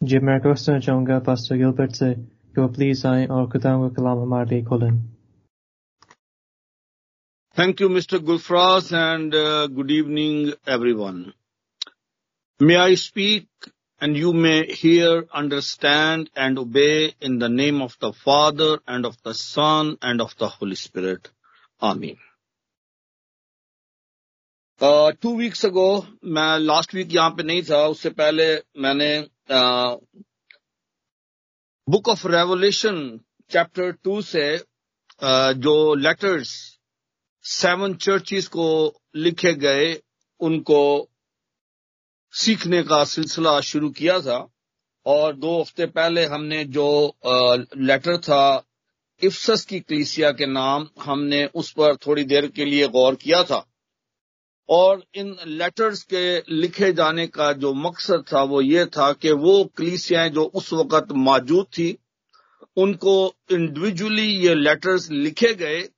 जी मैं रिक्वेस्ट चाहूँगा pastor Gilbert से कि वो प्लीज़ आए और खुदाम का कलाम हमारे लिए खोलें Mr. Gulfras, and uh, good evening, everyone. May I speak and you may hear, understand, and obey in the name of the Father, and of the Son, and of the Holy Spirit. Amen. Uh, two weeks ago, मैं last week यहाँ पे नहीं था उससे पहले मैंने uh, Book of Revelation chapter 2 से uh, जो लेटर्स सेवन चर्चिस को लिखे गए उनको सीखने का सिलसिला शुरू किया था। और दो हफ़्ते पहले हमने जो लेटर था इफ्सस की क्लीसिया के नाम हमने उस पर थोड़ी देर के लिए गौर किया था। और इन लेटर्स के लिखे जाने का जो मकसद था, वो ये था कि वो क्लीसियाएँ जो उस वक्त मौजूद थी, उनको इंडिविजुअली ये लेटर्स लिखे गए।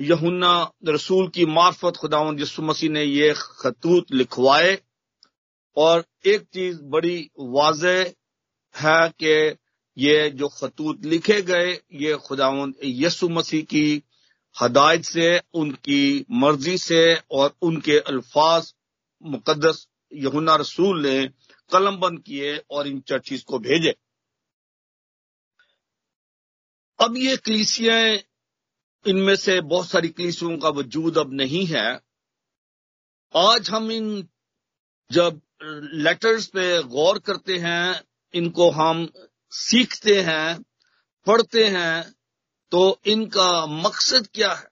यहुन्ना रसूल की मार्फत खुदावन यसु मसीह ने ये खतूत लिखवाए। और एक चीज़ बड़ी वाज है कि ये जो खतूत लिखे गए, ये खुदावन यसु मसीह की हदायत से, उनकी मर्ज़ी से और उनके अल्फाज मुकदस यमुना रसूल ने कलम बंद किए और इन चर्चिस को भेजे। अब ये कलीसियाँ इनमें से बहुत सारी कलीसियों का वजूद अब नहीं है। आज हम इन, जब लेटर्स पे गौर करते हैं, इनको हम सीखते हैं, पढ़ते हैं तो इनका मकसद क्या है?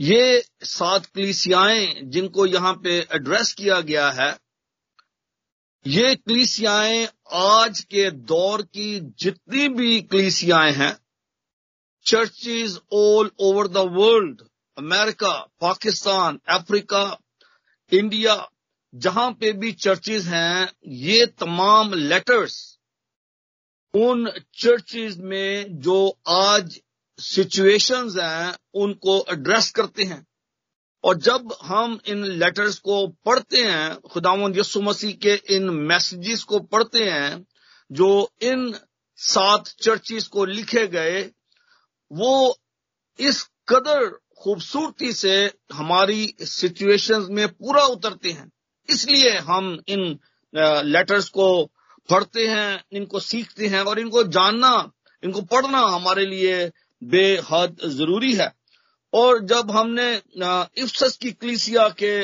ये सात कलीसियाएँ जिनको यहाँ पे एड्रेस किया गया है, ये कलीसियाएँ आज के दौर की जितनी भी कलीसियाएँ हैं churches all over the world America, Pakistan, Africa, India, जहाँ पे भी चर्चेज हैं, ये तमाम लेटर्स उन चर्चेज में जो आज सिचुएशंस हैं, उनको एड्रेस करते हैं। और जब हम इन लेटर्स को पढ़ते हैं खुदावन यसु मसीह के इन मैसेजेस को पढ़ते हैं, जो इन सात चर्चेज को लिखे गए, वो इस कदर खूबसूरती से हमारी सिचुएशंस में पूरा उतरते हैं। इसलिए हम इन लेटर्स को पढ़ते हैं, इनको सीखते हैं और इनको जानना, इनको पढ़ना हमारे लिए बेहद ज़रूरी है। और जब हमने इफ्सस की क्लीसिया के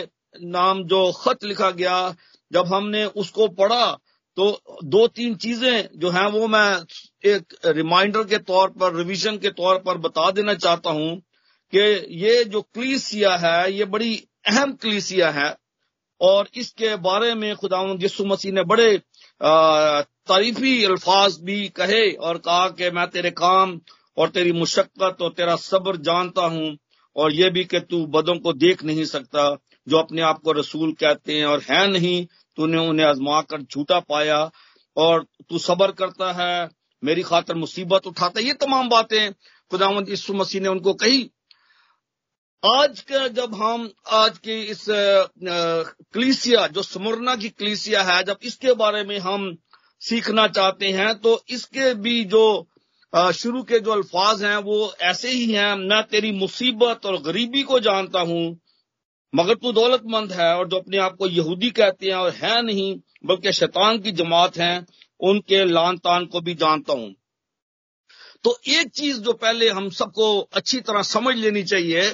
नाम जो खत लिखा गया, जब हमने उसको पढ़ा तो दो तीन चीज़ें जो हैं वो मैं एक रिमाइंडर के तौर पर रिवीजन के तौर पर बता देना चाहता हूँ कि ये जो क्लीसिया है, ये बड़ी अहम क्लीसिया है। और इसके बारे में खुदा यसु मसीह ने बड़े तारीफी अल्फाज भी कहे और कहा कि मैं तेरे काम और तेरी मुशक्कत और तेरा सब्र जानता हूँ और ये भी कि तू बदों को देख नहीं सकता, जो अपने आप को रसूल कहते हैं और है नहीं, तूने उन्हें आजमा कर झूठा पाया और तू सबर करता है, मेरी खातर मुसीबत उठाता ये तमाम बातें खुदावंत यीशु मसीह ने उनको कही। आज का जब हम, आज की इस क्लीसिया, जो समरना की क्लीसिया है, जब इसके बारे में हम सीखना चाहते हैं तो इसके भी जो शुरू के जो अल्फाज हैं, वो ऐसे ही हैं, मैं तेरी मुसीबत और गरीबी को जानता हूँ, मगर तू दौलतमंद है, और जो अपने आप को यहूदी कहते हैं और है नहीं, बल्कि शैतान की जमात है, उनके लान तान को भी जानता हूँ। तो एक चीज़ जो पहले हम सबको अच्छी तरह समझ लेनी चाहिए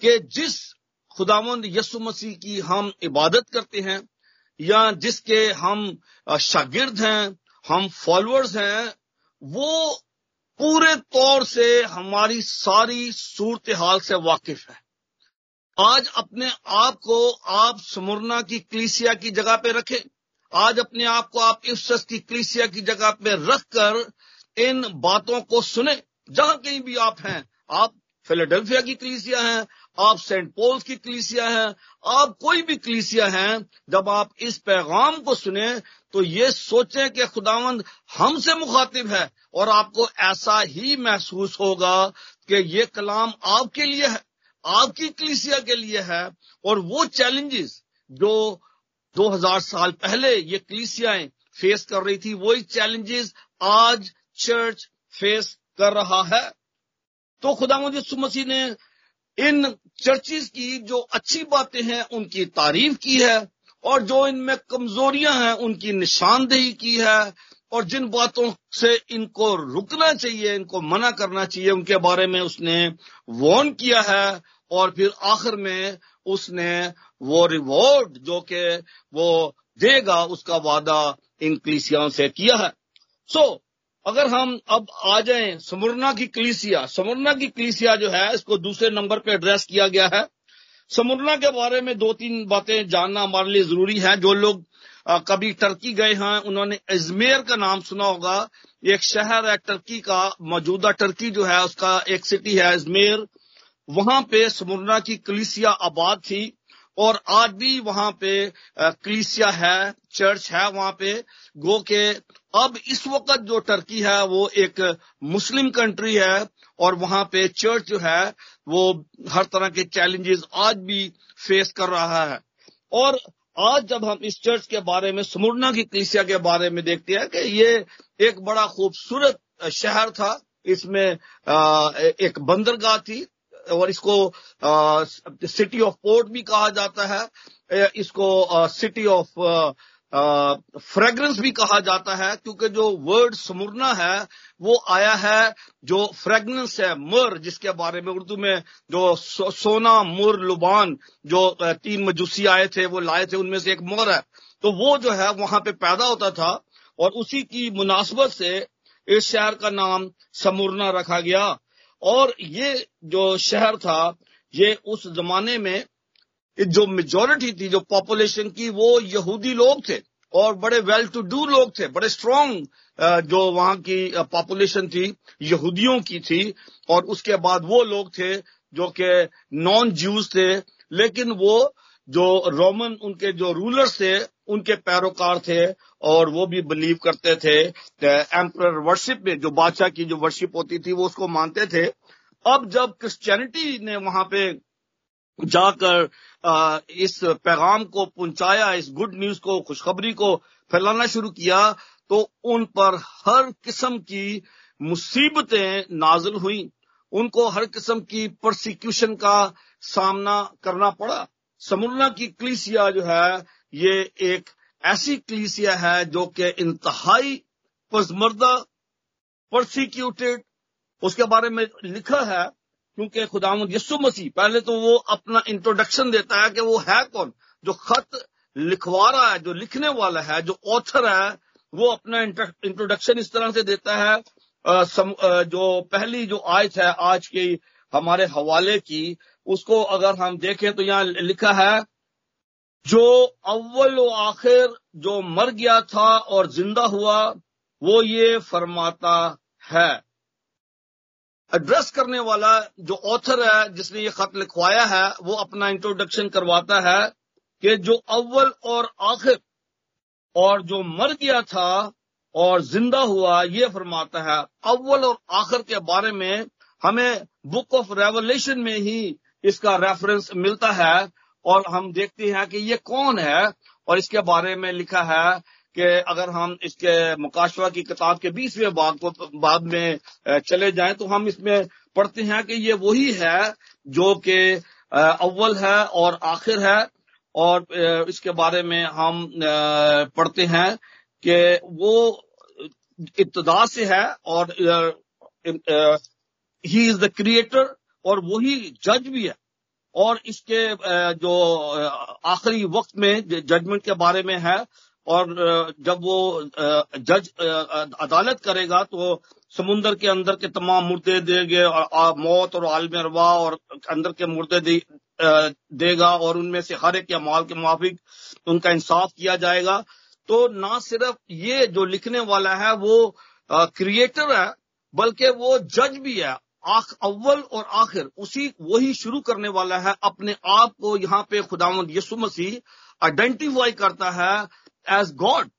कि जिस खुदावंद यसु मसीह की हम इबादत करते हैं, या जिसके हम शागिर्द हैं, हम फॉलोअर्स हैं, वो पूरे तौर से हमारी सारी सूरत हाल से वाकिफ है। आज अपने आप को आप समरना की क्लीसिया की जगह पे रखें। आज अपने आप को आप इफ्सस की क्लीसिया की जगह पे रखकर इन बातों को सुने। जहाँ कहीं भी आप हैं, आप फिलाडेल्फिया की क्लीसिया हैं आप सेंट पॉल्स की क्लीसिया हैं, आप कोई भी क्लीसिया हैं, जब आप इस पैगाम को सुने तो ये सोचें कि खुदावंद हमसे मुखातिब है और आपको ऐसा ही महसूस होगा कि ये कलाम आपके लिए है, आपकी कलीसिया के लिए है। और वो चैलेंजेस जो 2000 साल पहले ये कलीसियाएँ फेस कर रही थी, वही चैलेंजेस आज चर्च फेस कर रहा है। तो खुदा यसु मसीह ने इन चर्चिस की जो अच्छी बातें हैं उनकी तारीफ़ की है और जो इनमें कमजोरियाँ हैं उनकी निशानदेही की है और जिन बातों से इनको रुकना चाहिए इनको मना करना चाहिए उनके बारे में उसने वॉर्न किया है और फिर आखिर में उसने वो रिवॉर्ड जो कि वो देगा उसका वादा इन कलीसियाओं से किया है। सो so, अगर हम अब आ जाएँ समुरना की कलीसिया समुरना की कलीसिया जो है इसको दूसरे नंबर पे एड्रेस किया गया है। समुरना के बारे में दो तीन बातें जानना हमारे लिए ज़रूरी है। जो लोग आ, कभी टर्की गए हैं उन्होंने अजमेर का नाम सुना होगा। एक शहर है टर्की का मौजूदा टर्की जो है उसका एक सिटी है अजमेर। वहाँ पे समुरना की कलिसिया आबाद थी और आज भी वहाँ पे कलिसिया है चर्च है वहाँ पे। गो के, अब इस वक्त जो टर्की है, वो एक मुस्लिम कंट्री है और वहाँ पे चर्च जो है, वो हर तरह के चैलेंजेस आज भी फेस कर रहा है। और आज जब हम इस चर्च के बारे में, समुरना की कलिसिया के बारे में देखते हैं कि ये एक बड़ा खूबसूरत शहर था। इसमें एक बंदरगाह थी और इसको सिटी ऑफ़ पोर्ट भी कहा जाता है। इसको सिटी ऑफ़ फ्रेग्रेंस भी कहा जाता है क्योंकि जो वर्ड समुरना है वो आया है जो फ्रेग्रेंस है मर जिसके बारे में उर्दू में जो सो, सोना मुर लुबान जो तीन मजूसी आए थे वो लाए थे उनमें से एक मोर है। तो वो जो है वहाँ पे पैदा होता था और उसी की मुनासबत से इस शहर का नाम समुरना रखा गया। और ये जो शहर था ये उस जमाने में जो मेजोरिटी थी, जो पॉपुलेशन की, वो यहूदी लोग थे और बड़े वेल टू डू लोग थे, बड़े स्ट्रांग जो वहाँ की पॉपुलेशन थी यहूदियों की थी और उसके बाद वो लोग थे जो कि नॉन ज्यूज थे, लेकिन वो जो रोमन उनके जो रूलर्स थे, उनके पैरोकार थे और वो भी बिलीव करते थे एम्पर वर्शिप में, जो बादशाह की जो वर्शिप होती थी, वो उसको मानते थे। अब जब क्रिश्चियनिटी ने वहाँ पे जाकर इस पैगाम को पहुँचाया, इस गुड न्यूज़ को, खुशखबरी को फैलाना शुरू किया तो उन पर हर किस्म की मुसीबतें नाजिल हुई। उनको हर किस्म की प्रोसिक्यूशन का सामना करना पड़ा। समुल्ला की क्लीसिया जो है, ये एक ऐसी क्लीसिया है जो कि इंतहाई पजमर्दा प्रोसिक्यूटेड उसके बारे में लिखा है। क्योंकि खुदा यसु मसीह, पहले तो वो अपना इंट्रोडक्शन देता है कि वो है कौन? जो खत लिखवा रहा है, जो लिखने वाला है, जो ऑथर है, वो अपना इंट्रोडक्शन इस तरह से देता है जो पहली जो आयत है आज की हमारे हवाले की, उसको अगर हम देखें तो यहाँ लिखा है, जो अव्वल आखिर जो मर गया था और ज़िंदा हुआ, वो ये फरमाता है। एड्रेस करने वाला जो ऑथर है जिसने ये खत लिखवाया है वो अपना इंट्रोडक्शन करवाता है कि जो अव्वल और आखिर और जो मर गया था और ज़िंदा हुआ ये फरमाता है अव्वल और आखिर के बारे में हमें बुक ऑफ़ रेवलेशन में ही इसका रेफरेंस मिलता है और हम देखते हैं कि ये कौन है और इसके बारे में लिखा है कि अगर हम इसके मुकाशवा की किताब के बीसवें बाग को बाद में चले जाएँ तो हम इसमें पढ़ते हैं कि ये वही है जो कि अव्वल है और आखिर है। और इसके बारे में हम पढ़ते हैं कि वो इब्तदा से है और ही इज़ द क्रिएटर और वही जज भी है। और इसके जो आखिरी वक्त में जजमेंट के बारे में है और जब वो जज अदालत करेगा तो समुन्दर के अंदर के तमाम मुर्दे देंगे और मौत और आलम अरवा और अंदर के मुर्दे दे, देगा और उनमें से हर एक अमाल के मुआफिक उनका इंसाफ किया जाएगा। तो ना सिर्फ़ ये जो लिखने वाला है वो क्रिएटर है बल्कि वो जज भी है। आख अव्वल और आखिर उसी वही शुरू करने वाला है। अपने आप को यहाँ पे खुदावंद यसु मसीह आइडेंटिफाई करता है एज गॉड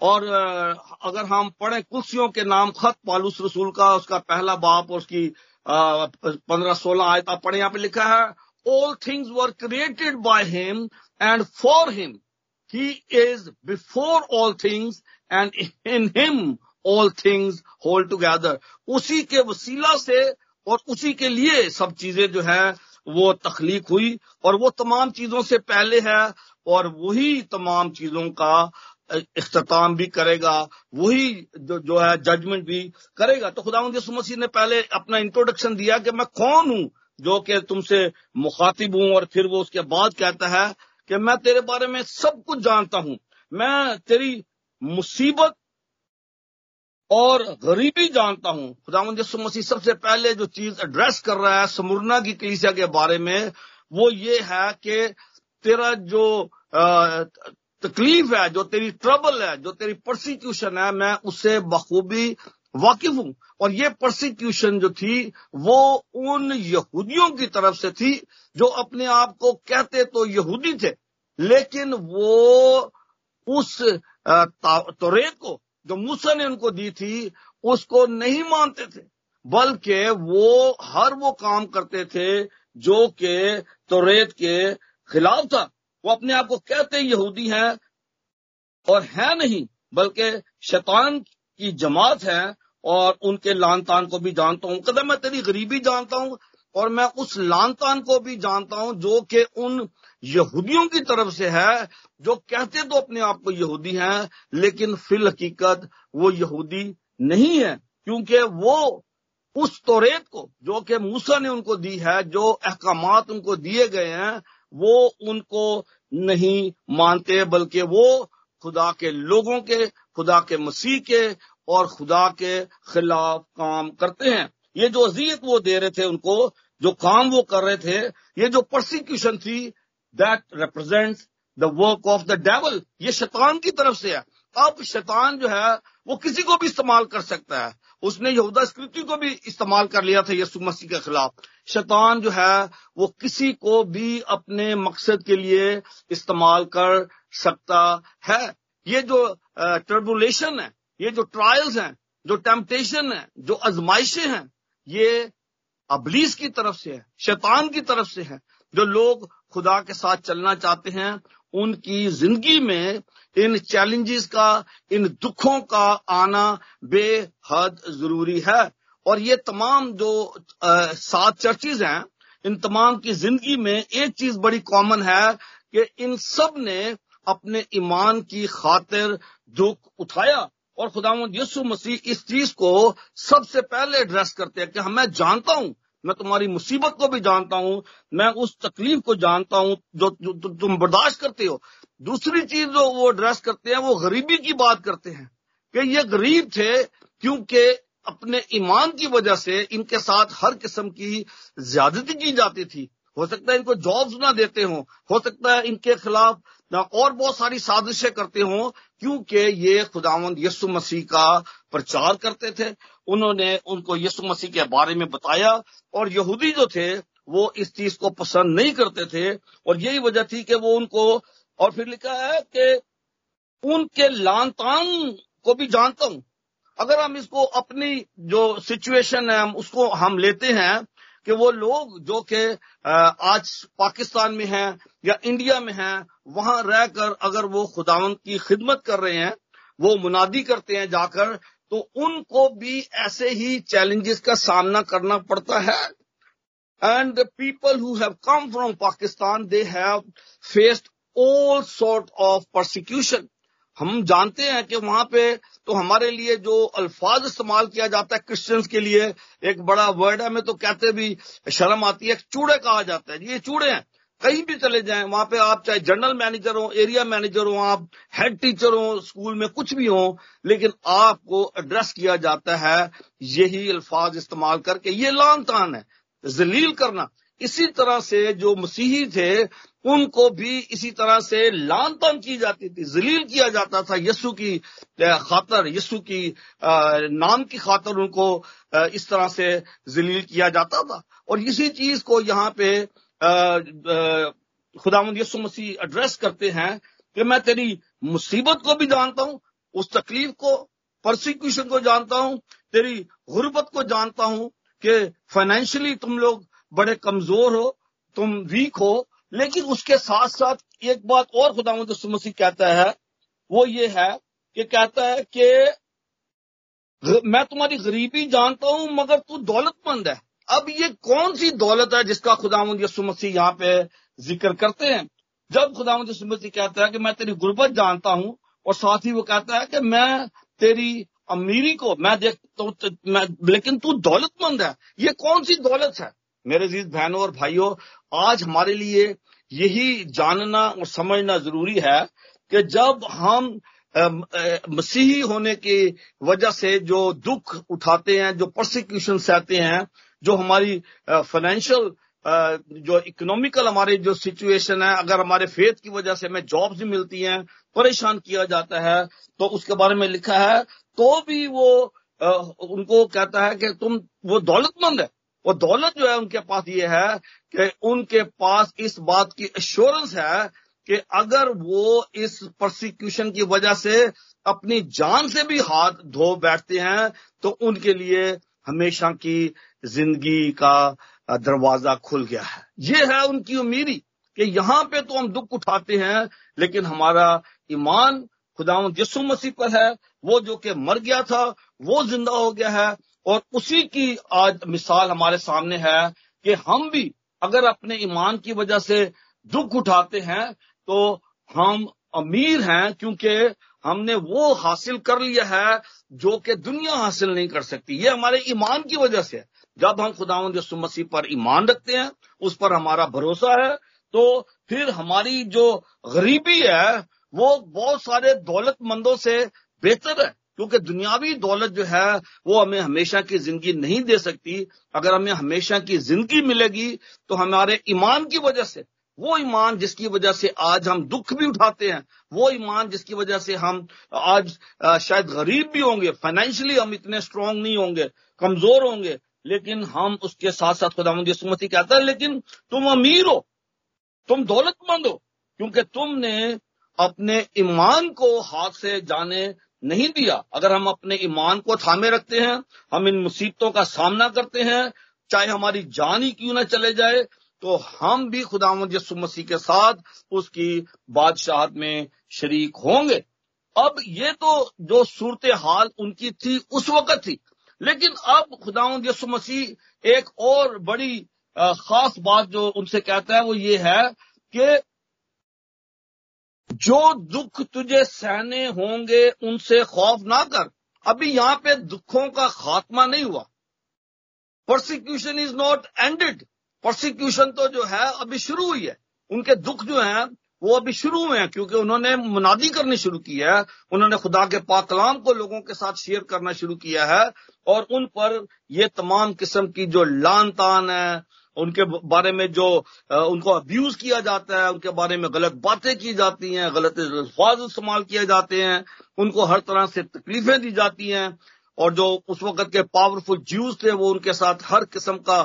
और अगर हम पढ़े कुर्सियों के नाम खत, पालूस रसूल का, उसका पहला बाप और उसकी पंद्रह सोलह आयता पढ़े, यहाँ पे लिखा है all things were created by him and for him he is before all things and in him all things hold together उसी के वसीला से और उसी के लिए सब चीज़ें जो है, वो तखलीक हुई। और वो तमाम चीज़ों से पहले है और वही तमाम चीज़ों का अख्ताम भी करेगा वही जो, जो है जजमेंट भी करेगा। तो खुदा मसीह ने पहले अपना इंट्रोडक्शन दिया कि मैं कौन हूँ जो कि तुमसे मुखातिब हूँ और फिर वो उसके बाद कहता है कि मैं तेरे बारे में सब कुछ जानता हूँ। मैं तेरी मुसीबत और गरीबी जानता हूँ। खुदावंद यसु मसीह सबसे पहले जो चीज़ एड्रेस कर रहा है समुरना की कलीसिया के बारे में वो ये है कि तेरा जो तकलीफ़ है, जो तेरी ट्रबल है, जो तेरी प्रोसिक्यूशन है, मैं उससे बखूबी वाकिफ हूँ। और ये प्रोसिक्यूशन जो थी, वो उन यहूदियों की तरफ़ से थी, जो अपने आप को कहते तो यहूदी थे, लेकिन वो उस तोरेत को, जो मूसा ने उनको दी थी, उसको नहीं मानते थे, बल्कि वो, हर वो काम करते थे, जो कि तोरेत के खिलाफ था। वो अपने आप को कहते यहूदी हैं और है नहीं, बल्कि शैतान की जमात है और उनके लान तान को भी जानता हूँ। कदम मैं तेरी गरीबी जानता हूँ और मैं उस लान तान को भी जानता हूँ जो कि उन यहूदियों की तरफ़ से है, जो कहते तो अपने आप को यहूदी हैं, लेकिन फिल हकीकत वो यहूदी नहीं है, क्योंकि वो उस तोरेत को जो कि मूसा ने उनको दी है, जो अहकाम उनको दिए गए हैं वो उनको नहीं मानते, बल्कि वो खुदा के लोगों के, खुदा के मसीह के और खुदा के खिलाफ काम करते हैं। ये जो अजियत वो दे रहे थे उनको, जो काम वो कर रहे थे, ये जो प्रोसिक्यूशन थी that represent the work of the devil ये शैतान की तरफ़ से है। अब शैतान जो है, वो किसी को भी इस्तेमाल कर सकता है। उसने यहूदा स्कृति को भी इस्तेमाल कर लिया था यसु मसीह के खिलाफ। शैतान जो है, वो किसी को भी अपने मकसद के लिए इस्तेमाल कर सकता है। ये जो ट्रिबुलेशन है, ये जो ट्रायल्स हैं, जो टेम्पटेशन है, जो आजमाइशें हैं, ये अबलीस की तरफ़ से है, शैतान की तरफ़ से है, जो लोग खुदा के साथ चलना चाहते हैं उनकी ज़िंदगी में इन चैलेंजेस का, इन दुखों का आना बेहद ज़रूरी है। और ये तमाम जो सात चर्चेज हैं, इन तमाम की ज़िंदगी में एक चीज़ बड़ी कॉमन है कि इन सबने अपने ईमान की खातिर दुख उठाया। और खुदा यसु मसीह इस चीज़ को सबसे पहले एड्रेस करते हैं कि हम मैं जानता हूँ मैं तुम्हारी मुसीबत को भी जानता हूँ मैं उस तकलीफ़ को जानता हूँ जो, जो, जो तुम बर्दाश्त करते हो। दूसरी चीज़ जो वो एड्रेस करते हैं वो गरीबी की बात करते हैं कि ये गरीब थे क्योंकि अपने ईमान की वजह से इनके साथ हर किस्म की ज्यादती की जाती थी। हो सकता है इनको जॉब्स ना देते हो हो सकता है इनके खिलाफ और बहुत सारी साजिशें करते हो क्योंकि ये खुदावंद यसु मसीह का प्रचार करते थे। उन्होंने उनको यसु मसीह के बारे में बताया और यहूदी जो थे, वो इस चीज़ को पसंद नहीं करते थे और यही वजह थी कि वो उनको, और फिर लिखा है कि उनके लान तान को भी जानता हूँ। अगर हम इसको अपनी जो सिचुएशन है, हम उसको हम लेते हैं कि वो लोग जो कि आज पाकिस्तान में हैं या इंडिया में हैं, वहाँ रहकर अगर वो खुदावंत की खिदमत कर रहे हैं, वो मुनादी करते हैं जाकर तो उनको भी ऐसे ही चैलेंजेस का सामना करना पड़ता है। And people who have come from Pakistan they have faced all sort of prosecution हम जानते हैं कि वहाँ पे तो हमारे लिए जो अल्फाज इस्तेमाल किया जाता है क्रिश्चियंस के लिए, एक बड़ा वर्ड है, हमें तो कहते भी शर्म आती है चूड़े कहा जाता है। ये चूड़े हैं। कहीं भी चले जाएँ, वहाँ पे आप चाहे जनरल मैनेजर हो एरिया मैनेजर हो, आप हेड टीचर हो स्कूल में कुछ भी हो, लेकिन आपको एड्रेस किया जाता है यही अल्फाज इस्तेमाल करके। ये लान तान है, जलील करना। इसी तरह से जो मसीही थे, उनको भी इसी तरह से लान तान की जाती थी, जलील किया जाता था। यस्सु की खातर यस्सु की नाम की खातर उनको इस तरह से जलील किया जाता था। और इसी चीज़ को यहाँ पे खुदामंद यसु मसीह एड्रेस करते हैं कि मैं तेरी मुसीबत को भी जानता हूँ, उस तकलीफ़ को प्रोसिक्यूशन को जानता हूँ, तेरी गुर्बत को जानता हूँ कि फाइनेंशियली तुम लोग बड़े कमज़ोर हो, तुम वीक हो। लेकिन उसके साथ साथ एक बात और खुदा मसीह कहता है, वो ये है कि कहता है कि मैं तुम्हारी गरीबी जानता हूँ, मगर तू दौलतमंद है। अब ये कौन सी दौलत है जिसका खुदा यसु मसीह यहाँ पे ज़िक्र करते हैं? जब खुदा यसु मसीह कहता है कि मैं तेरी गुर्बत जानता हूँ और साथ ही वो कहता है कि मैं तेरी अमीरी को मैं देख तो, मैं लेकिन तू दौलतमंद है। ये कौन सी दौलत है? मेरे जीत बहनों और भाइयों आज हमारे लिए यही जानना और समझना ज़रूरी है कि जब हम मसीही होने की वजह से जो दुख उठाते हैं जो प्रोसिक्यूशन सहते हैं जो हमारी फाइनेंशियल जो इकोनॉमिकल हमारे जो सिचुएशन है, अगर हमारे फेथ की वजह से हमें जॉब्स नहीं मिलती हैं, परेशान किया जाता है तो उसके बारे में लिखा है तो भी वो उनको कहता है कि तुम, वो दौलतमंद है। वो दौलत जो है उनके पास ये है कि उनके पास इस बात की एश्योरेंस है कि अगर वो इस प्रोसिक्यूशन की वजह से अपनी जान से भी हाथ धो बैठते हैं तो उनके लिए हमेशा की ज़िंदगी का दरवाज़ा खुल गया है। ये है उनकी उम्मीदी कि यहाँ पे तो हम दुख उठाते हैं, लेकिन हमारा ईमान खुदा यसु मसीह पर है। वो जो कि मर गया था, वो ज़िंदा हो गया है। और उसी की आज मिसाल हमारे सामने है कि हम भी अगर अपने ईमान की वजह से दुख उठाते हैं तो हम अमीर हैं, क्योंकि हमने वो हासिल कर लिया है जो कि दुनिया हासिल नहीं कर सकती। ये हमारे ईमान की वजह से है। जब हम खुदावंद यसु मसीह पर ईमान रखते हैं, उस पर हमारा भरोसा है तो फिर हमारी जो गरीबी है, वो बहुत सारे दौलतमंदों से बेहतर है, क्योंकि दुनियावी दौलत जो है, वो हमें हमेशा की ज़िंदगी नहीं दे सकती। अगर हमें हमेशा की ज़िंदगी मिलेगी तो हमारे ईमान की वजह से, वो ईमान जिसकी वजह से आज हम दुख भी उठाते हैं, वो ईमान जिसकी वजह से हम आज शायद गरीब भी होंगे फाइनेंशियली हम इतने स्ट्रांग नहीं होंगे, कमज़ोर होंगे लेकिन हम उसके साथ साथ खुदा मसीह कहता है लेकिन तुम अमीर हो, तुम दौलतमंद हो, क्योंकि तुमने अपने ईमान को हाथ से जाने नहीं दिया। अगर हम अपने ईमान को थामे रखते हैं, हम इन मुसीबतों का सामना करते हैं, चाहे हमारी जान ही क्यों ना चले जाए तो हम भी खुदा यसु मसीह के साथ उसकी बादशाहत में शरीक होंगे। अब ये तो जो सूरत हाल उनकी थी, उस वक्त थी। लेकिन अब खुदा यसु मसीह एक और बड़ी खास बात जो उनसे कहता है वो ये है कि जो दुख तुझे सहने होंगे उनसे खौफ ना कर। अभी यहाँ पे दुखों का खात्मा नहीं हुआ। Prosecution is not ended prosecution तो जो है अभी शुरू हुई है। उनके दुख जो हैं वो अभी शुरू हुए हैं, क्योंकि उन्होंने मुनादी करनी शुरू की है। उन्होंने खुदा के पाक कलाम को लोगों के साथ शेयर करना शुरू किया है और उन पर ये तमाम किस्म की जो लान तान है, उनके बारे में जो उनको अब्यूज किया जाता है, उनके बारे में गलत बातें की जाती हैं, गलत अल्फाज इस्तेमाल किए जाते हैं, उनको हर तरह से तकलीफें दी जाती हैं और जो उस वक्त के पावरफुल ज्यूज थे, वो उनके साथ हर किस्म का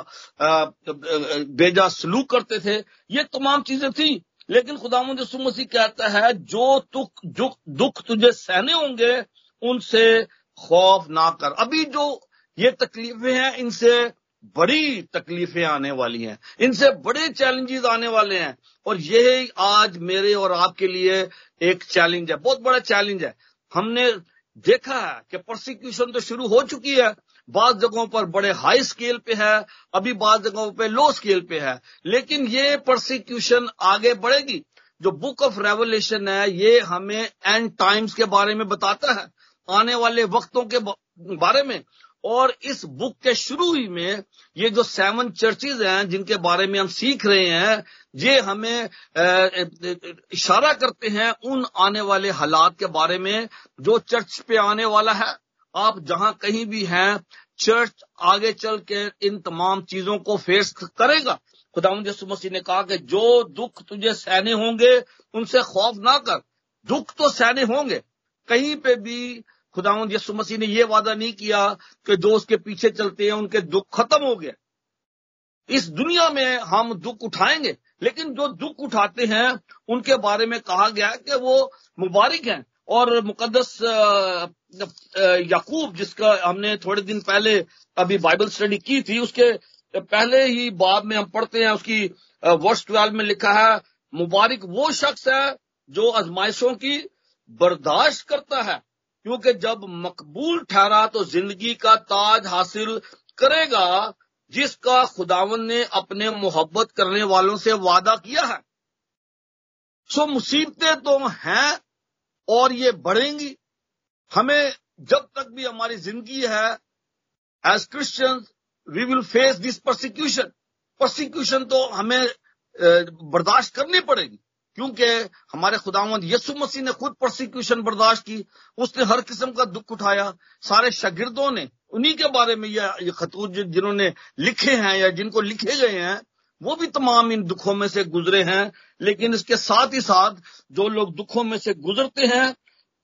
बेजा सलूक करते थे। ये तमाम चीज़ें थी। लेकिन खुदा मसीह कहता है, जो दुख दुख दुख तुझे सहने होंगे, उनसे खौफ ना कर। अभी जो ये तकलीफें हैं, इनसे बड़ी तकलीफें आने वाली हैं। इनसे बड़े चैलेंजेस आने वाले हैं। और यही आज मेरे और आपके लिए एक चैलेंज है। बहुत बड़ा चैलेंज है। हमने देखा है कि प्रोसिक्यूशन तो शुरू हो चुकी है बाद जगहों पर बड़े हाई स्केल पे है, अभी बाद जगहों पे लो स्केल पे है। लेकिन ये प्रोसिक्यूशन आगे बढ़ेगी। जो बुक ऑफ़ रेवोल्यूशन है, ये हमें एंड टाइम्स के बारे में बताता है, आने वाले वक्तों के बारे में। और इस बुक के शुरू ही में ये जो सेवन चर्चेज हैं, जिनके बारे में हम सीख रहे हैं, ये हमें इशारा करते हैं उन आने वाले हालात के बारे में, जो चर्च पे आने वाला है। आप जहाँ कहीं भी हैं चर्च आगे चल के इन तमाम चीज़ों को फेस करेगा। खुदा यसु मसीह ने कहा कि जो दुख तुझे सहने होंगे, उनसे खौफ ना कर। दुख तो सहने होंगे। कहीं पे भी खुदावंद यसु मसीह ने यह वादा नहीं किया कि जो उसके पीछे चलते हैं, उनके दुख खत्म हो गए। इस दुनिया में हम दुख उठाएँगे, लेकिन जो दुख उठाते हैं, उनके बारे में कहा गया कि वो मुबारक हैं। और मुकदस याकूब, जिसका हमने थोड़े दिन पहले अभी बाइबल स्टडी की थी, उसके पहले ही बाब में हम पढ़ते हैं, उसकी वर्ष ट्वेल्व में लिखा है, मुबारक वो शख्स है जो आजमाइशों की बर्दाश्त करता है, क्योंकि जब मकबूल ठहरा तो ज़िंदगी का ताज हासिल करेगा, जिसका खुदावन ने अपने मोहब्बत करने वालों से वादा किया है। सो मुसीबतें तो हैं और ये बढ़ेंगी। हमें जब तक भी हमारी ज़िंदगी है as Christian we will face this prosecution prosecution तो हमें बर्दाश्त करनी पड़ेगी, क्योंकि हमारे खुदावंद यसु मसीह ने खुद प्रोसिक्यूशन बर्दाश्त की। उसने हर किस्म का दुख उठाया। सारे शागिर्दों ने, उन्हीं के बारे में यह खतूत जिन्होंने लिखे हैं या जिनको लिखे गए हैं वो भी तमाम इन दुखों में से गुजरे हैं, लेकिन इसके साथ ही साथ जो लोग दुखों में से गुजरते हैं,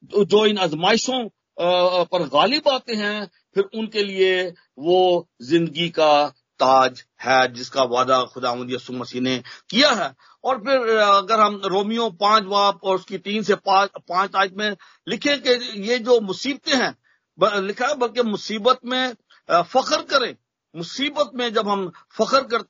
जो इन आजमाइशों पर गालिब आते हैं, फिर उनके लिए वो ज़िंदगी का ताज है, जिसका वादा खुदा यसु मसीह ने किया है। और फिर अगर हम रोमियो पाँच वाप और उसकी तीन से पाँच पाँच आज में लिखे कि ये जो मुसीबतें हैं लिखा है, बल्कि मुसीबत में फख्र करें। मुसीबत में जब हम फखर कर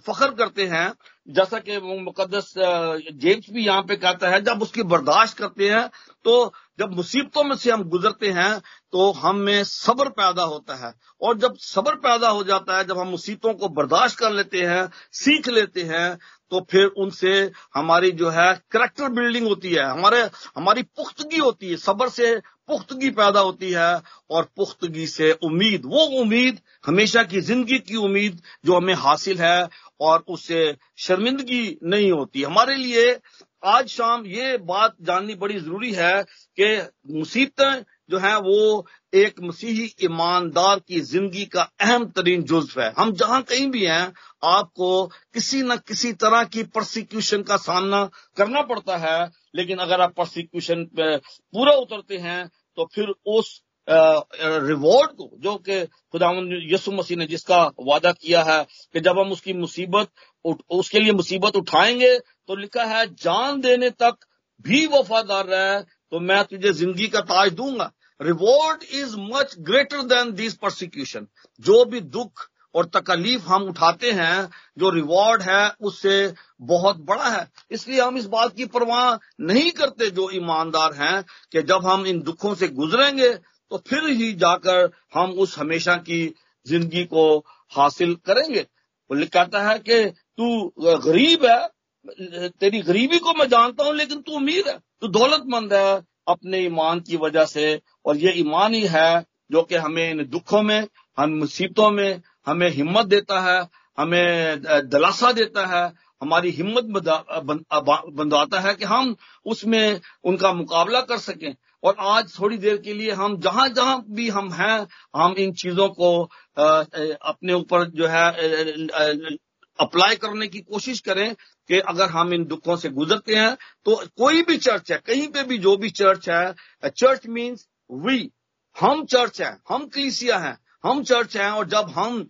फख्र करते हैं, जैसा कि मुकदस जेम्स भी यहाँ पे कहता है, जब उसकी बर्दाश्त करते हैं तो जब मुसीबतों में से हम गुजरते हैं तो हम में सब्र पैदा होता है। और जब सब्र पैदा हो जाता है, जब हम मुसीबतों को बर्दाश्त कर लेते हैं, सीख लेते हैं तो फिर उनसे हमारी जो है करेक्टर बिल्डिंग होती है, हमारे, हमारी पुख्तगी होती है, सब्र से पुख्तगी पैदा होती है और पुख्तगी से उम्मीद, वो उम्मीद हमेशा की ज़िंदगी की उम्मीद जो हमें हासिल है और उससे शर्मिंदगी नहीं होती। हमारे लिए आज शाम ये बात जाननी बड़ी ज़रूरी है कि मुसीबतें जो है वो एक मसीही ईमानदार की ज़िंदगी का अहम तरीन जुज्व है। हम जहाँ कहीं भी हैं, आपको किसी न किसी तरह की प्रोसिक्यूशन का सामना करना पड़ता है, लेकिन अगर आप प्रोसिक्यूशन पे पूरा उतरते हैं तो फिर उस रिवॉर्ड को, जो कि खुदा यसु मसीह ने जिसका वादा किया है कि जब हम उसकी मुसीबत उसके लिए मुसीबत उठाएँगे तो लिखा है, जान देने तक भी वफादार रहे तो मैं तुझे ज़िंदगी का ताज दूँगा। Reward is much greater than this prosecution जो भी दुख और तकलीफ़ हम उठाते हैं, जो रिवॉर्ड है, उससे बहुत बड़ा है। इसलिए हम इस बात की परवाह नहीं करते जो ईमानदार हैं कि जब हम इन दुखों से गुजरेंगे तो फिर ही जाकर हम उस हमेशा की ज़िंदगी को हासिल करेंगे। कहता है कि तू गरीब है, तेरी गरीबी को मैं जानता हूँ, लेकिन तू अमीर है, तू दौलतमंद है अपने ईमान की वजह से। और ये ईमान ही है जो कि हमें इन दुखों में, हम मुसीबतों में, हमें हिम्मत देता है, हमें दलासा देता है, हमारी हिम्मत बंधाता है कि हम उसमें उनका मुकाबला कर सकें। और आज थोड़ी देर के लिए हम जहाँ जहाँ भी हम हैं, हम इन चीज़ों को अपने ऊपर जो है अप्लाई करने की कोशिश करें कि अगर हम इन दुखों से गुजरते हैं तो कोई भी चर्च है, कहीं पे भी जो भी चर्च है चर्च मीन्स वी हम चर्च है, हम क्लीसिया हैं, हम चर्च हैं, और जब हम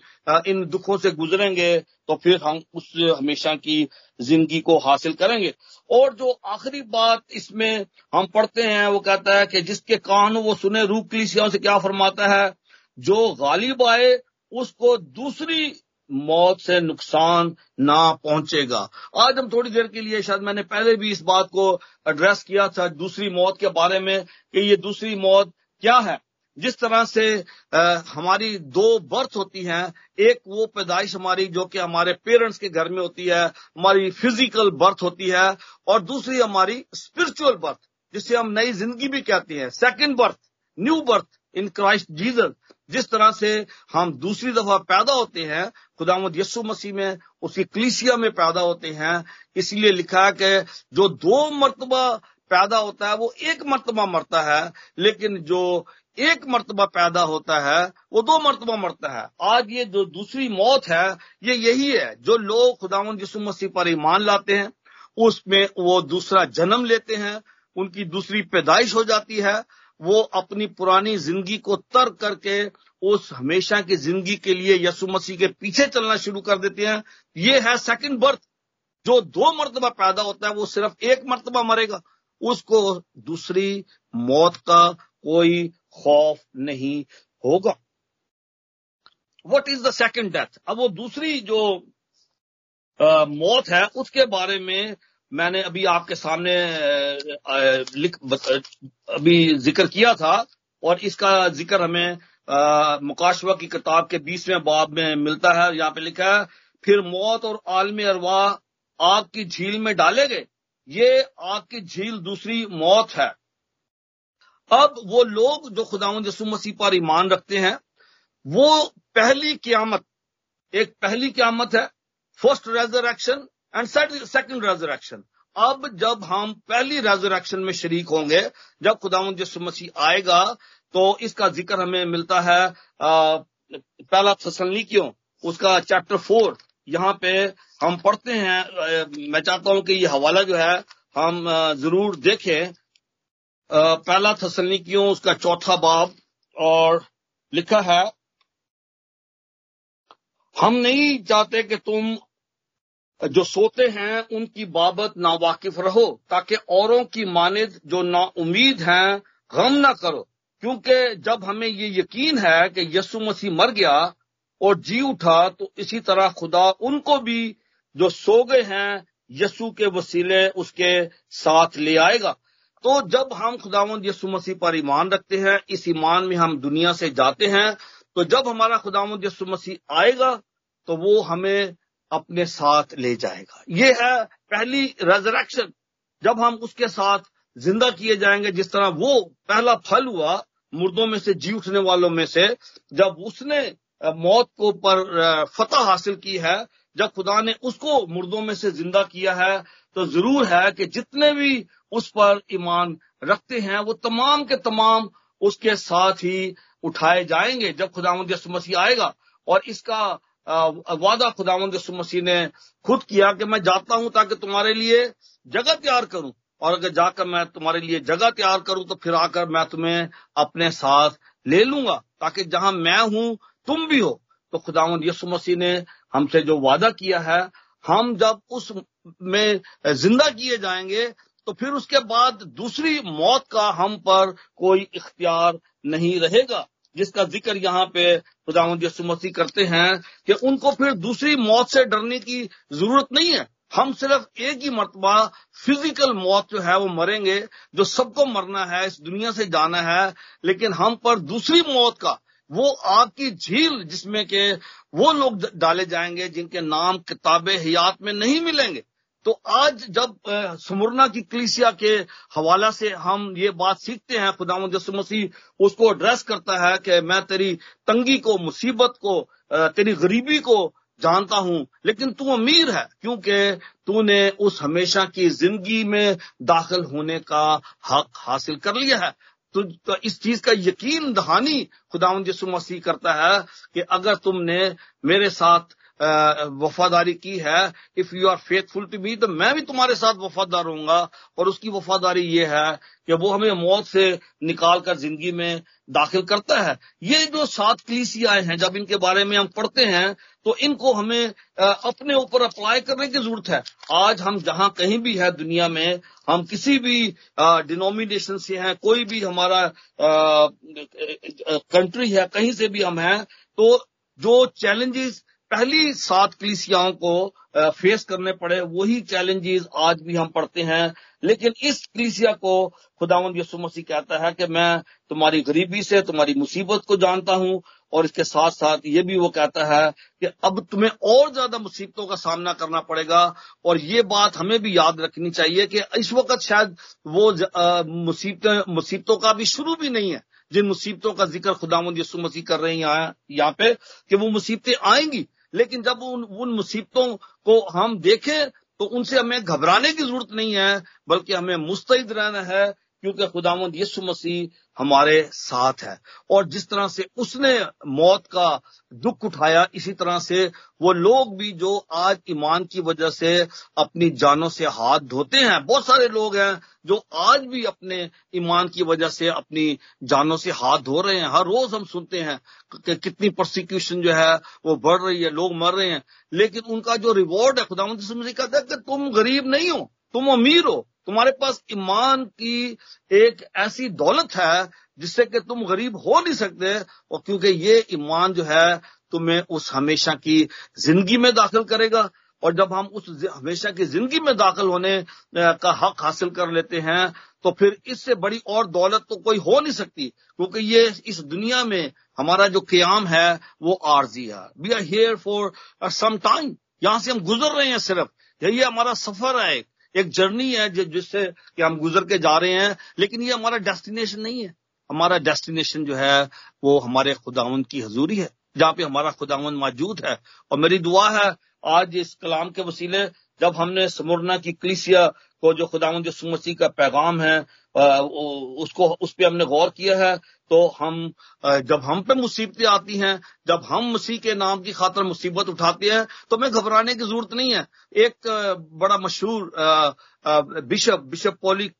इन दुखों से गुजरेंगे तो फिर हम उस हमेशा की ज़िंदगी को हासिल करेंगे। और जो आखिरी बात इसमें हम पढ़ते हैं, वो कहता है कि जिसके कान वो सुने, रूप कलीसियाओं से क्या फरमाता है? जो गालिब आए, उसको दूसरी मौत से नुकसान ना पहुंचेगा। आज हम थोड़ी देर के लिए शायद मैंने पहले भी इस बात को एड्रेस किया था दूसरी मौत के बारे में कि ये दूसरी मौत क्या है। जिस तरह से आ, हमारी दो बर्थ होती हैं एक वो पैदाइश हमारी जो कि हमारे पेरेंट्स के घर में होती है हमारी फ़िज़िकल बर्थ होती है और दूसरी हमारी स्पिरिचुअल बर्थ जिसे हम नई ज़िंदगी भी कहते हैं। Second birth new birth in Christ Jesus जिस तरह से हम दूसरी दफ़ा पैदा होते हैं, खुदामद यस्सु मसीह में उसकी क्लिसिया में पैदा होते हैं। इसलिए लिखा है कि जो दो मरतबा पैदा होता है, वो एक मरतबा मरता है, लेकिन जो एक मरतबा पैदा होता है, वो दो मरतबा मरता है। आज ये जो दूसरी मौत है, ये यही है, जो लोग खुदावन यसु मसीह पर ईमान लाते हैं, उसमें वो दूसरा जन्म लेते हैं, उनकी दूसरी पैदाइश हो जाती है वो अपनी पुरानी ज़िंदगी को तर्क करके उस हमेशा की ज़िंदगी के लिए यसु मसीह के पीछे चलना शुरू कर देते हैं। ये है सेकंड बर्थ जो दो मरतबा पैदा होता है वो सिर्फ़ एक मरतबा मरेगा। उसको दूसरी मौत का कोई खौफ नहीं होगा। What is the second death अब वो दूसरी जो आ, मौत है उसके बारे में मैंने अभी आपके सामने लिख अभी ज़िक्र किया था और इसका ज़िक्र हमें मुकाशवा की किताब के बीसवें बाब में मिलता है। यहाँ पे लिखा है, फिर मौत और आलम अरवा आग की झील में डाले गए ये आग की झील दूसरी मौत है। अब वो लोग जो खुदावन यसु मसीह पर ईमान रखते हैं, वो पहली क्यामत, एक पहली क्यामत है, first resurrection and second resurrection अब जब हम पहली रेजरेक्शन में शरीक होंगे जब खुदावन यसु मसीह आएगा तो इसका ज़िक्र हमें मिलता है आ, पहला फसलनी क्यों उसका चैप्टर फोर यहाँ पे हम पढ़ते हैं मैं चाहता हूँ कि ये हवाला जो है हम ज़रूर देखें। पहला थसलनी क्यों उसका चौथा बाब और लिखा है हम नहीं चाहते कि तुम जो सोते हैं, उनकी बाबत नावाकिफ रहो, ताकि औरों की मानिद जो ना उम्मीद हैं, गम ना करो। क्योंकि जब हमें ये यकीन है कि यसु मसीह मर गया और जी उठा तो इसी तरह खुदा उनको भी जो सो गए हैं यसु के वसीले उसके साथ ले आएगा। तो जब हम खुदावंद यसु मसीह पर ईमान रखते हैं, इस ईमान में हम दुनिया से जाते हैं तो जब हमारा खुदावंद यसु मसीह आएगा तो वो हमें अपने साथ ले जाएगा। ये है पहली रेजरेक्शन जब हम उसके साथ ज़िंदा किए जाएँगे, जिस तरह वो पहला फल हुआ, मुर्दों में से, जी उठने वालों में से, जब उसने मौत को पर फतह हासिल की है, जब खुदा ने उसको मुर्दों में से ज़िंदा किया है तो ज़रूर है कि जितने भी उस पर ईमान रखते हैं, वो तमाम के तमाम उसके साथ ही उठाए जाएँगे, जब खुदा यसु मसीह आएगा। और इसका वादा खुदावंद मसीह ने खुद किया कि मैं जाता हूँ ताकि तुम्हारे लिए जगह तैयार करूँ। और अगर जाकर मैं तुम्हारे लिए जगह तैयार करूँ तो फिर आकर मैं तुम्हें अपने साथ ले लूँगा, ताकि जहाँ मैं हूँ, तुम भी हो। तो खुदावंद यसु मसीह ने हमसे जो वादा किया है, हम जब उस में ज़िंदा किए जाएँगे तो फिर उसके बाद दूसरी मौत का हम पर कोई इख्तियार नहीं रहेगा। जिसका ज़िक्र यहाँ पे खुदावंद यसु करते हैं कि उनको फिर दूसरी मौत से डरने की ज़रूरत नहीं है। हम सिर्फ़ एक ही मरतबा फ़िज़िकल मौत जो है वो मरेंगे, जो सबको मरना है, इस दुनिया से जाना है, लेकिन हम पर दूसरी मौत का, वो आग की झील जिसमें के वो लोग डाले जाएँगे, जिनके नाम किताब हयात में नहीं मिलेंगे। तो आज जब सुमरना की कलिसिया के हवाला से हम ये बात सीखते हैं खुदा मसीह उसको एड्रेस करता है कि मैं तेरी तंगी को मुसीबत को तेरी गरीबी को जानता हूँ लेकिन तू अमीर है क्योंकि तूने उस हमेशा की ज़िंदगी में दाखिल होने का हक हासिल कर लिया है। तो, तो इस चीज़ का यकीन दहानी खुदावन यसु मसीह करता है कि अगर तुमने मेरे साथ वफादारी की है। If you are faithful to me तो मैं भी तुम्हारे साथ वफादार रहूँगा। और उसकी वफादारी ये है कि वो हमें मौत से निकाल कर ज़िंदगी में दाखिल करता है। ये जो सात कलीसियाए हैं, जब इनके बारे में हम पढ़ते हैं तो इनको हमें अपने ऊपर अप्लाई करने की ज़रूरत है। आज हम जहाँ कहीं भी है दुनिया में, हम किसी भी डिनोमिनेशन से हैं, कोई भी हमारा कंट्री है, कहीं से भी हम हैं तो जो चैलेंजेस पहली सात कलिसियाओं को फेस करने पड़े, वही चैलेंजेस आज भी हम पढ़ते हैं। लेकिन इस कलिसिया को खुदावंद यसु मसीह कहता है कि मैं तुम्हारी गरीबी से, तुम्हारी मुसीबत को जानता हूँ, और इसके साथ साथ ये भी वो कहता है कि अब तुम्हें और ज़्यादा मुसीबतों का सामना करना पड़ेगा, और ये बात हमें भी याद रखनी चाहिए कि इस वक्त शायद वो मुसीबत, मुसीबतों का भी शुरू भी नहीं है। जिन मुसीबतों का ज़िक्र खुदावंद यसु मसीह कर रहे हैं यहाँ पे, कि वो मुसीबतें आएँगी लेकिन जब उन उन मुसीबतों को हम देखें तो उनसे हमें घबराने की ज़रूरत नहीं है, बल्कि हमें मुस्तैद रहना है क्योंकि खुदामंद यीशु मसीह हमारे साथ है। और जिस तरह से उसने मौत का दुख उठाया, इसी तरह से वो लोग भी जो आज ईमान की वजह से अपनी जानों से हाथ धोते हैं, बहुत सारे लोग हैं जो आज भी अपने ईमान की वजह से अपनी जानों से हाथ धो रहे हैं। हर रोज हम सुनते हैं कि कितनी प्रोसिक्यूशन जो है वो बढ़ रही है, लोग मर रहे हैं। लेकिन उनका जो रिवॉर्ड है खुदा कहता है कि तुम गरीब नहीं हो। तुम अमीर हो। तुम्हारे पास ईमान की एक ऐसी दौलत है जिससे कि तुम गरीब हो नहीं सकते। और क्योंकि ये ईमान जो है तुम्हें उस हमेशा की ज़िंदगी में दाखिल करेगा। और जब हम उस हमेशा की ज़िंदगी में दाखिल होने का हक हासिल कर लेते हैं तो फिर इससे बड़ी और दौलत तो कोई हो नहीं सकती। क्योंकि ये इस दुनिया में हमारा जो क्याम है, वो आर्जी है। We are here for some time यहाँ से हम गुजर रहे हैं सिर्फ़। यही हमारा सफ़र है एक जर्नी है जिससे कि हम गुजर के जा रहे हैं, लेकिन ये हमारा डेस्टिनेशन नहीं है। हमारा डेस्टिनेशन जो है, वो हमारे खुदावन की हजूरी है, जहाँ पे हमारा खुदावन मौजूद है। और मेरी दुआ है, आज इस कलाम के वसीले, जब हमने समरना की कलिसिया को जो खुदावन जो मसीह का पैगाम है उसको, उस पर हमने गौर किया है तो हम जब हम पे मुसीबतें आती हैं, जब हम मसीह के नाम की खातर मुसीबत उठाते हैं तो हमें घबराने की ज़रूरत नहीं है। एक बड़ा मशहूर बिशप बिशप पोली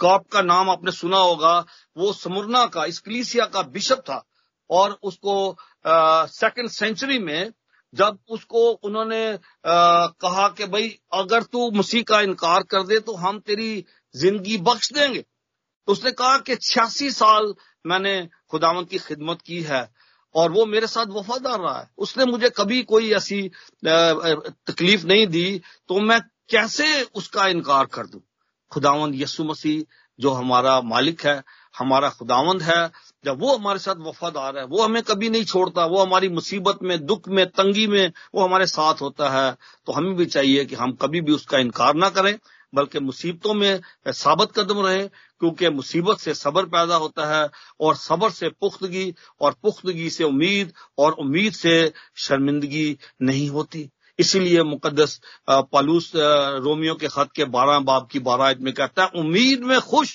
कॉप का नाम आपने सुना होगा, वो समरना का इस कलीसिया का बिशप था, और उसको सेकंड सेंचुरी में जब उसको उन्होंने आ, कहा कि भाई अगर तू मसीह का इनकार कर दे तो हम तेरी ज़िंदगी बख्श देंगे। तो उसने कहा कि छियासी साल मैंने खुदावन की खिदमत की है और वो मेरे साथ वफादार रहा है। उसने मुझे कभी कोई ऐसी तकलीफ़ नहीं दी तो मैं कैसे उसका इनकार कर दूँ? खुदावंद यसु मसीह जो हमारा मालिक है हमारा खुदावंद है जब वो हमारे साथ वफादार है, वो हमें कभी नहीं छोड़ता, वो हमारी मुसीबत में, दुख में, तंगी में, वो हमारे साथ होता है तो हमें भी चाहिए कि हम कभी भी उसका इनकार ना करें, बल्कि मुसीबतों में साबित कदम रहे, क्योंकि मुसीबत से सबर पैदा होता है और सबर से पुख्तगी और पुख्तगी से उम्मीद और उम्मीद से शर्मिंदगी नहीं होती। इसीलिए मुकदस पालूस रोमियो के खत के बारह बाब की बारह में कहता है, उम्मीद में खुश,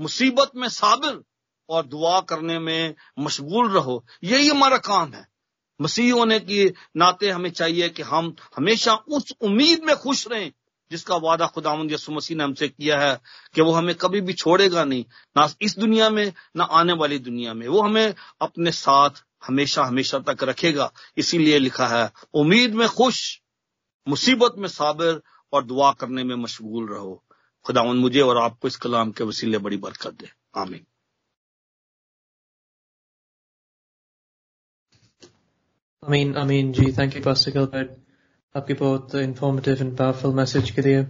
मुसीबत में साबिर। और दुआ करने में मशगूल रहो। यही हमारा काम है। मसीह होने के नाते हमें चाहिए कि हम हमेशा उस उम्मीद में खुश रहें, जिसका वादा खुदावंद यसु मसीह ने हमसे किया है कि वो हमें कभी भी छोड़ेगा नहीं, ना इस दुनिया में, ना आने वाली दुनिया में। वो हमें अपने साथ हमेशा हमेशा तक रखेगा। इसीलिए लिखा है, उम्मीद में खुश, मुसीबत में साबिर और दुआ करने में मशगूल रहो। खुदावन मुझे और आपको इस कलाम के वसीले बड़ी बरकत दे। आमीन। आमीन आमीन जी थैंक यू पास्टर गिलबर्ट आपके बहुत इंफॉर्मेटिव एंड पावरफुल मैसेज के लिए